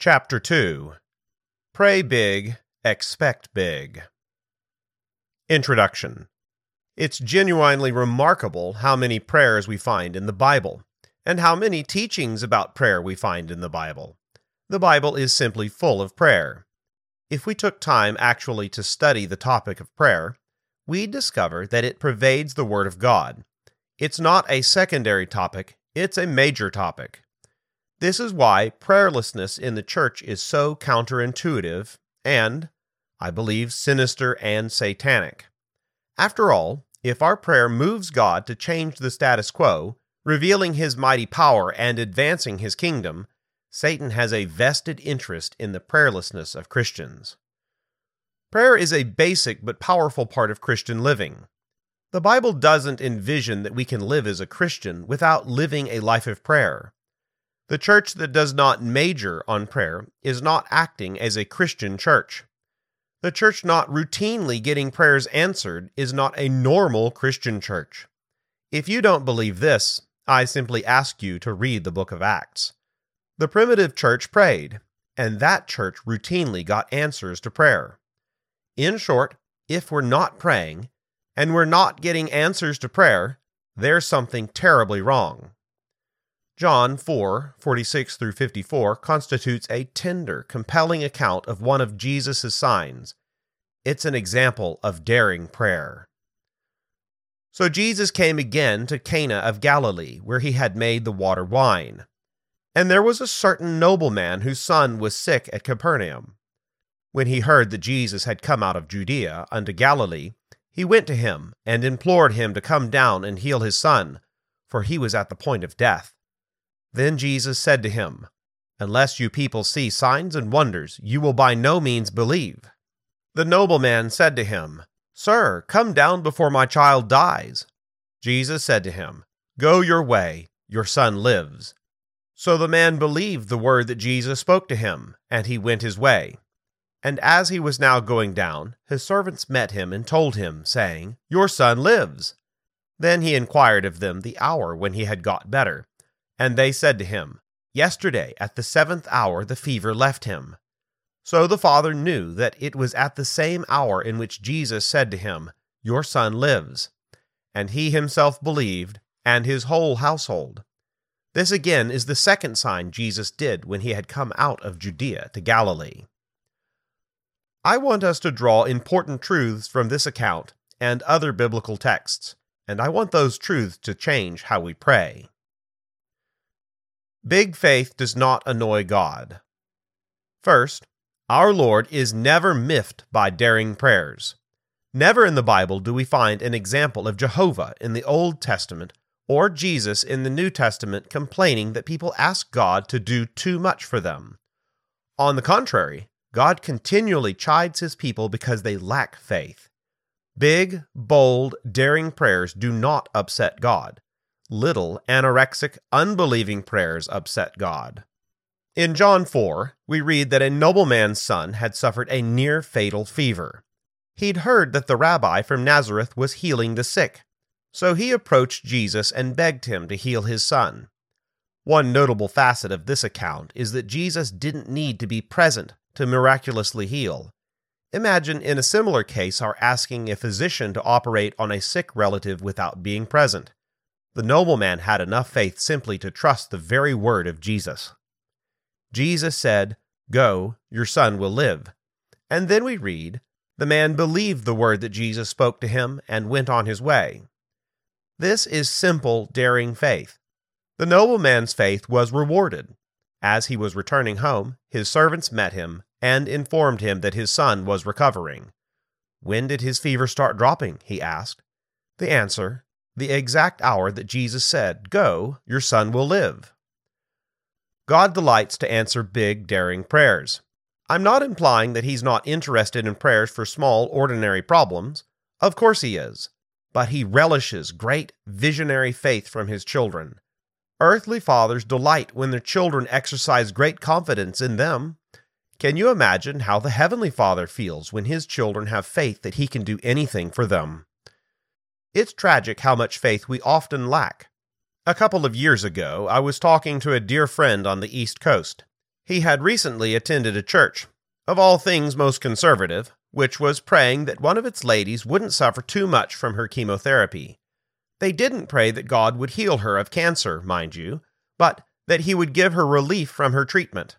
Chapter 2 Pray Big, Expect Big. Introduction It's genuinely remarkable how many prayers we find in the Bible, and how many teachings about prayer we find in the Bible. The Bible is simply full of prayer. If we took time actually to study the topic of prayer, we'd discover that it pervades the Word of God. It's not a secondary topic, it's a major topic. This is why prayerlessness in the church is so counterintuitive and, I believe, sinister and satanic. After all, if our prayer moves God to change the status quo, revealing his mighty power and advancing his kingdom, Satan has a vested interest in the prayerlessness of Christians. Prayer is a basic but powerful part of Christian living. The Bible doesn't envision that we can live as a Christian without living a life of prayer. The church that does not major on prayer is not acting as a Christian church. The church not routinely getting prayers answered is not a normal Christian church. If you don't believe this, I simply ask you to read the book of Acts. The primitive church prayed, and that church routinely got answers to prayer. In short, if we're not praying, and we're not getting answers to prayer, there's something terribly wrong. John 4 46 through 54 constitutes a tender, compelling account of one of Jesus' signs. It's an example of daring prayer. So Jesus came again to Cana of Galilee, where he had made the water wine. And there was a certain nobleman whose son was sick at Capernaum. When he heard that Jesus had come out of Judea unto Galilee, he went to him and implored him to come down and heal his son, for he was at the point of death. Then Jesus said to him, Unless you people see signs and wonders, you will by no means believe. The nobleman said to him, Sir, come down before my child dies. Jesus said to him, Go your way, your son lives. So the man believed the word that Jesus spoke to him, and he went his way. And as he was now going down, his servants met him and told him, saying, Your son lives. Then he inquired of them the hour when he had got better. And they said to him, Yesterday at the seventh hour the fever left him. So the father knew that it was at the same hour in which Jesus said to him, Your son lives. And he himself believed, and his whole household. This again is the second sign Jesus did when he had come out of Judea to Galilee. I want us to draw important truths from this account and other biblical texts, and I want those truths to change how we pray. Big faith does not annoy God. First, our Lord is never miffed by daring prayers. Never in the Bible do we find an example of Jehovah in the Old Testament or Jesus in the New Testament complaining that people ask God to do too much for them. On the contrary, God continually chides his people because they lack faith. Big, bold, daring prayers do not upset God little anorexic, unbelieving prayers upset God. In John 4, we read that a nobleman's son had suffered a near fatal fever. He'd heard that the rabbi from Nazareth was healing the sick, so he approached Jesus and begged him to heal his son. One notable facet of this account is that Jesus didn't need to be present to miraculously heal. Imagine in a similar case our asking a physician to operate on a sick relative without being present. The nobleman had enough faith simply to trust the very word of Jesus. Jesus said, Go, your son will live. And then we read, The man believed the word that Jesus spoke to him and went on his way. This is simple, daring faith. The nobleman's faith was rewarded. As he was returning home, his servants met him and informed him that his son was recovering. When did his fever start dropping? he asked. The answer, the exact hour that Jesus said, Go, your son will live. God delights to answer big, daring prayers. I'm not implying that He's not interested in prayers for small, ordinary problems. Of course He is. But He relishes great, visionary faith from His children. Earthly fathers delight when their children exercise great confidence in them. Can you imagine how the Heavenly Father feels when His children have faith that He can do anything for them? It's tragic how much faith we often lack. A couple of years ago, I was talking to a dear friend on the East Coast. He had recently attended a church, of all things most conservative, which was praying that one of its ladies wouldn't suffer too much from her chemotherapy. They didn't pray that God would heal her of cancer, mind you, but that He would give her relief from her treatment.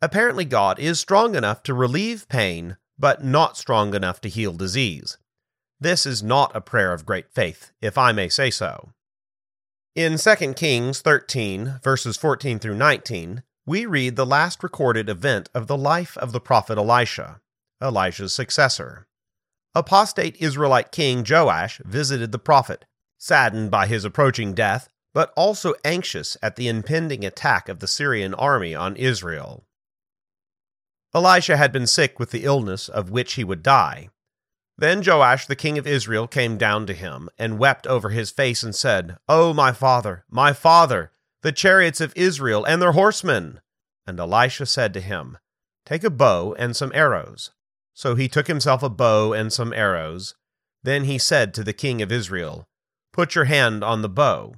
Apparently, God is strong enough to relieve pain, but not strong enough to heal disease. This is not a prayer of great faith, if I may say so. In 2 Kings 13, verses 14 through 19, we read the last recorded event of the life of the prophet Elisha, Elijah's successor. Apostate Israelite king Joash visited the prophet, saddened by his approaching death, but also anxious at the impending attack of the Syrian army on Israel. Elisha had been sick with the illness of which he would die. Then Joash the king of Israel came down to him, and wept over his face, and said, O my father, my father, the chariots of Israel and their horsemen! And Elisha said to him, Take a bow and some arrows. So he took himself a bow and some arrows. Then he said to the king of Israel, Put your hand on the bow.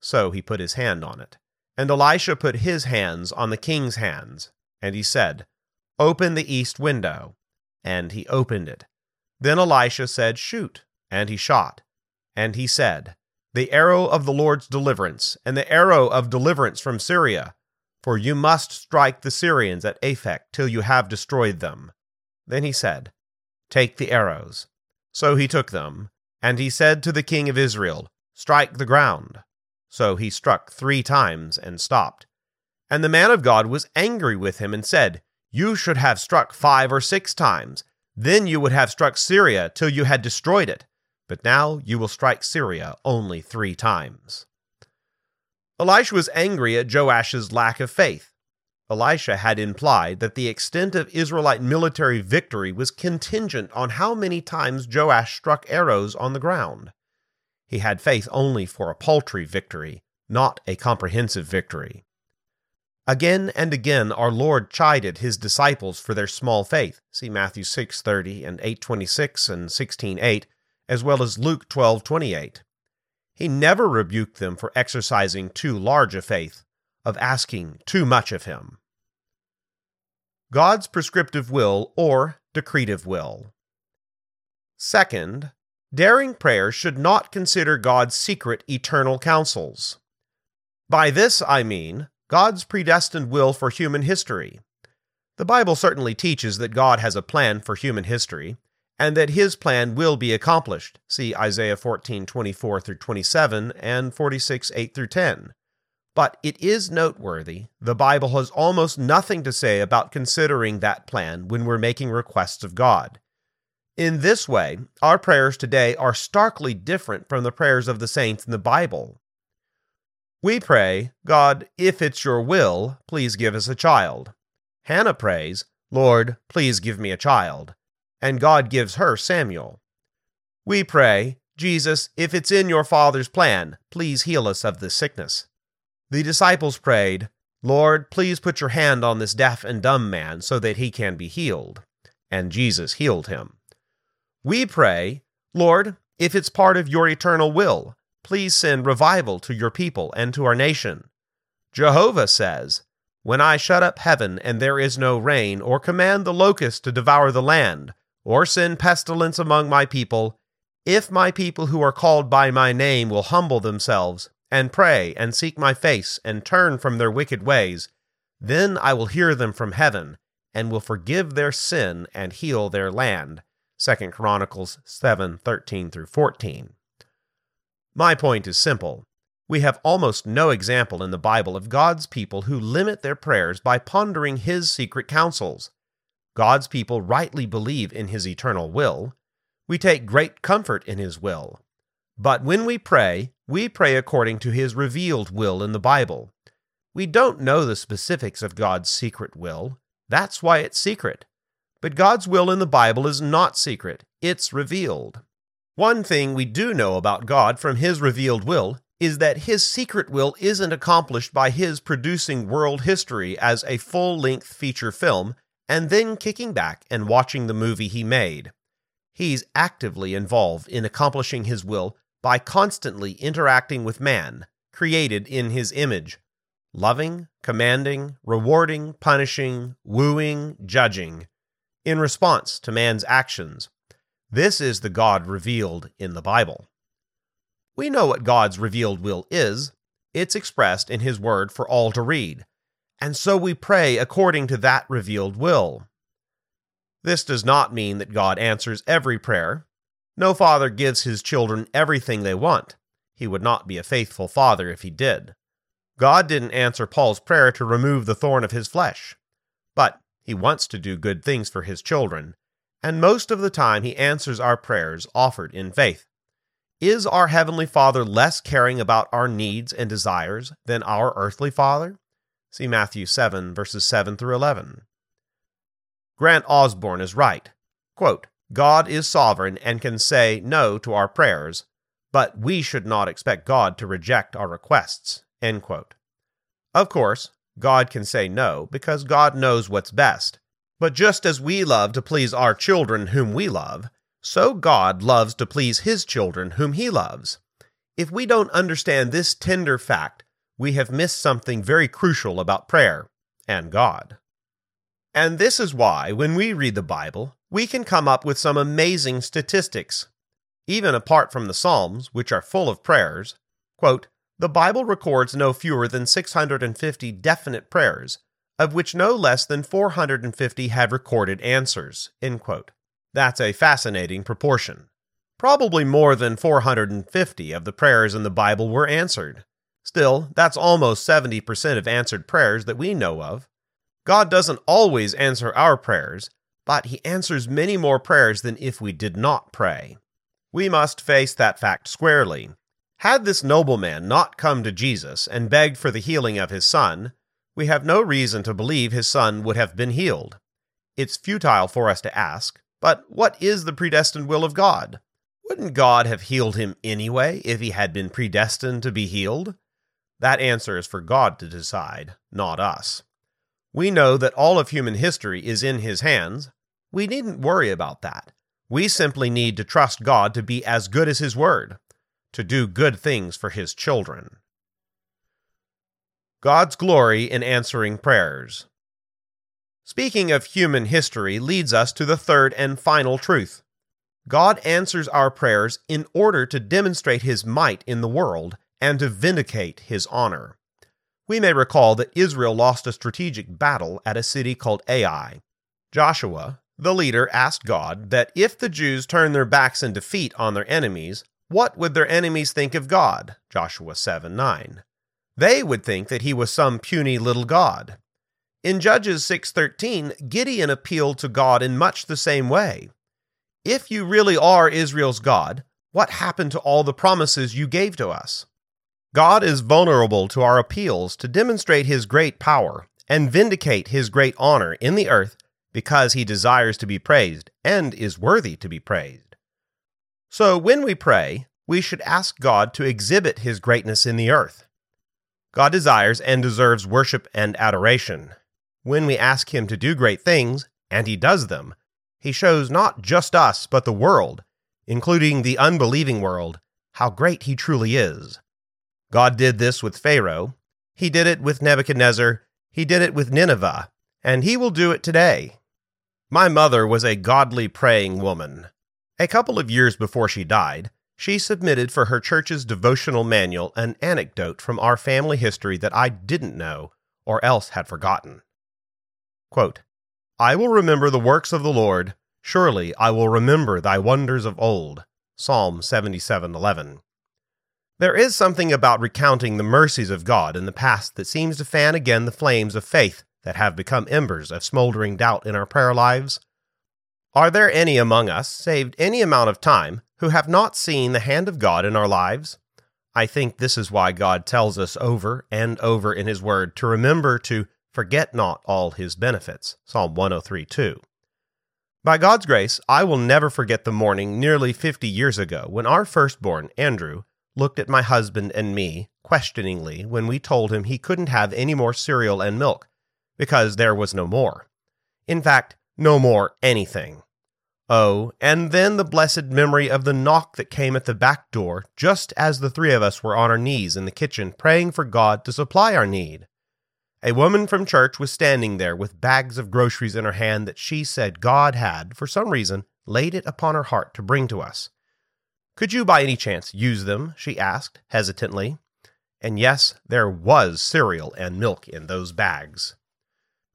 So he put his hand on it. And Elisha put his hands on the king's hands. And he said, Open the east window. And he opened it. Then Elisha said, Shoot. And he shot. And he said, The arrow of the Lord's deliverance, and the arrow of deliverance from Syria. For you must strike the Syrians at Aphek till you have destroyed them. Then he said, Take the arrows. So he took them. And he said to the king of Israel, Strike the ground. So he struck three times and stopped. And the man of God was angry with him and said, you should have struck five or six times. Then you would have struck Syria till you had destroyed it. But now you will strike Syria only three times. Elisha was angry at Joash's lack of faith. Elisha had implied that the extent of Israelite military victory was contingent on how many times Joash struck arrows on the ground. He had faith only for a paltry victory, not a comprehensive victory. Again and again our Lord chided his disciples for their small faith. See Matthew 6:30 and 8:26 and 16:8, as well as Luke 12:28. He never rebuked them for exercising too large a faith, of asking too much of him. God's prescriptive will or decretive will. Second, daring prayer should not consider God's secret eternal counsels. By this I mean God's predestined will for human history. The Bible certainly teaches that God has a plan for human history, and that his plan will be accomplished. See Isaiah 14:24 through 27 and 46:8 through 10. But it is noteworthy the Bible has almost nothing to say about considering that plan when we're making requests of God. In this way, our prayers today are starkly different from the prayers of the saints in the Bible. We pray, God, if it's your will, please give us a child. Hannah prays, Lord, please give me a child. And God gives her Samuel. We pray, Jesus, if it's in your Father's plan, please heal us of this sickness. The disciples prayed, Lord, please put your hand on this deaf and dumb man so that he can be healed. And Jesus healed him. We pray, Lord, if it's part of your eternal will, please send revival to your people and to our nation. Jehovah says, When I shut up heaven and there is no rain, or command the locust to devour the land, or send pestilence among my people, if my people who are called by my name will humble themselves, and pray, and seek my face, and turn from their wicked ways, then I will hear them from heaven, and will forgive their sin and heal their land. 2 Chronicles 7 13 through 14. My point is simple. We have almost no example in the Bible of God's people who limit their prayers by pondering His secret counsels. God's people rightly believe in His eternal will. We take great comfort in His will. But when we pray, we pray according to His revealed will in the Bible. We don't know the specifics of God's secret will. That's why it's secret. But God's will in the Bible is not secret, it's revealed. One thing we do know about God from His revealed will is that His secret will isn't accomplished by His producing world history as a full length feature film and then kicking back and watching the movie He made. He's actively involved in accomplishing His will by constantly interacting with man, created in His image, loving, commanding, rewarding, punishing, wooing, judging, in response to man's actions. This is the God revealed in the Bible. We know what God's revealed will is. It's expressed in His Word for all to read. And so we pray according to that revealed will. This does not mean that God answers every prayer. No father gives his children everything they want. He would not be a faithful father if he did. God didn't answer Paul's prayer to remove the thorn of his flesh. But he wants to do good things for his children, and most of the time he answers our prayers offered in faith. Is our Heavenly Father less caring about our needs and desires than our earthly Father? See Matthew 7, verses 7 through 11. Grant Osborne is right. Quote, God is sovereign and can say no to our prayers, but we should not expect God to reject our requests. Of course, God can say no because God knows what's best. But just as we love to please our children whom we love, so God loves to please his children whom he loves. If we don't understand this tender fact, we have missed something very crucial about prayer and God. And this is why, when we read the Bible, we can come up with some amazing statistics. Even apart from the Psalms, which are full of prayers, quote, the Bible records no fewer than 650 definite prayers, of which no less than 450 have recorded answers. That's a fascinating proportion. Probably more than 450 of the prayers in the Bible were answered. Still, that's almost 70% of answered prayers that we know of. God doesn't always answer our prayers, but He answers many more prayers than if we did not pray. We must face that fact squarely. Had this nobleman not come to Jesus and begged for the healing of his son, we have no reason to believe his son would have been healed. It's futile for us to ask, but what is the predestined will of God? Wouldn't God have healed him anyway if he had been predestined to be healed? That answer is for God to decide, not us. We know that all of human history is in His hands. We needn't worry about that. We simply need to trust God to be as good as His Word, to do good things for His children. God's glory in answering prayers. Speaking of human history leads us to the third and final truth. God answers our prayers in order to demonstrate His might in the world and to vindicate His honor. We may recall that Israel lost a strategic battle at a city called Ai. Joshua, the leader, asked God that if the Jews turned their backs in defeat on their enemies, what would their enemies think of God? Joshua 7 9. They would think that he was some puny little god. In Judges 6:13, Gideon appealed to God in much the same way. If you really are Israel's God, what happened to all the promises you gave to us? God is vulnerable to our appeals to demonstrate his great power and vindicate his great honor in the earth because he desires to be praised and is worthy to be praised. So when we pray, we should ask God to exhibit his greatness in the earth. God desires and deserves worship and adoration. When we ask him to do great things, and he does them, he shows not just us, but the world, including the unbelieving world, how great he truly is. God did this with Pharaoh. He did it with Nebuchadnezzar. He did it with Nineveh. And he will do it today. My mother was a godly praying woman. A couple of years before she died, she submitted for her church's devotional manual an anecdote from our family history that I didn't know or else had forgotten. Quote, I will remember the works of the Lord. Surely I will remember thy wonders of old. Psalm 77:11. There is something about recounting the mercies of God in the past that seems to fan again the flames of faith that have become embers of smoldering doubt in our prayer lives. Are there any among us, saved any amount of time, who have not seen the hand of God in our lives? I think this is why God tells us over and over in His Word to remember to forget not all His benefits. Psalm 103 2. By God's grace, I will never forget the morning nearly 50 years ago when our firstborn, Andrew, looked at my husband and me questioningly when we told him he couldn't have any more cereal and milk because there was no more. In fact, no more anything. Oh, and then the blessed memory of the knock that came at the back door just as the three of us were on our knees in the kitchen praying for God to supply our need. A woman from church was standing there with bags of groceries in her hand that she said God had, for some reason, laid it upon her heart to bring to us. Could you by any chance use them? she asked, hesitantly. And yes, there was cereal and milk in those bags.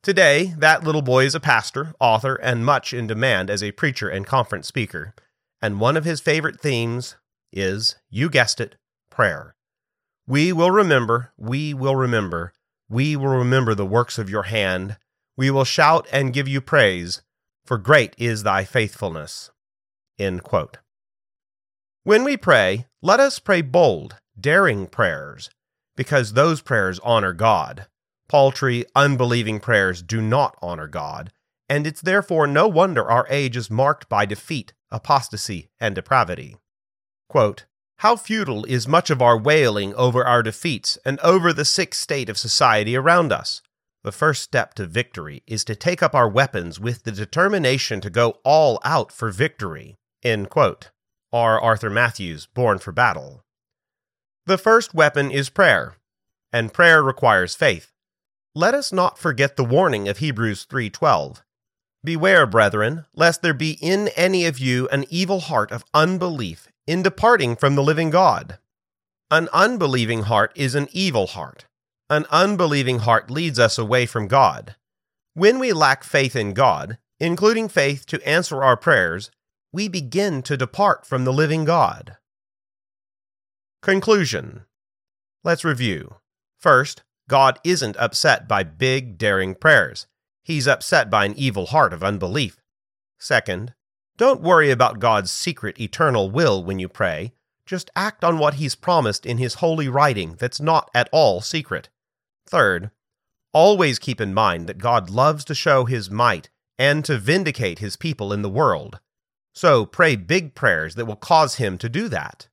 Today, that little boy is a pastor, author, and much in demand as a preacher and conference speaker. And one of his favorite themes is, you guessed it, prayer. We will remember, we will remember, we will remember the works of your hand. We will shout and give you praise, for great is thy faithfulness. When we pray, let us pray bold, daring prayers, because those prayers honor God. Paltry, unbelieving prayers do not honor God, and it's therefore no wonder our age is marked by defeat, apostasy, and depravity. Quote, How futile is much of our wailing over our defeats and over the sick state of society around us. The first step to victory is to take up our weapons with the determination to go all out for victory. End quote. R. Arthur Matthews, Born for Battle. The first weapon is prayer, and prayer requires faith. Let us not forget the warning of Hebrews 3:12. Beware, brethren, lest there be in any of you an evil heart of unbelief in departing from the living God. An unbelieving heart is an evil heart. An unbelieving heart leads us away from God. When we lack faith in God, including faith to answer our prayers, we begin to depart from the living God. Conclusion Let's review. First, God isn't upset by big, daring prayers. He's upset by an evil heart of unbelief. Second, don't worry about God's secret eternal will when you pray. Just act on what He's promised in His holy writing that's not at all secret. Third, always keep in mind that God loves to show His might and to vindicate His people in the world. So pray big prayers that will cause Him to do that.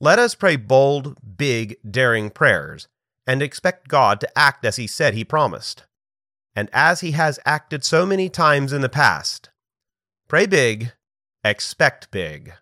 Let us pray bold, big, daring prayers and expect God to act as He said He promised. And as He has acted so many times in the past, pray big, expect big.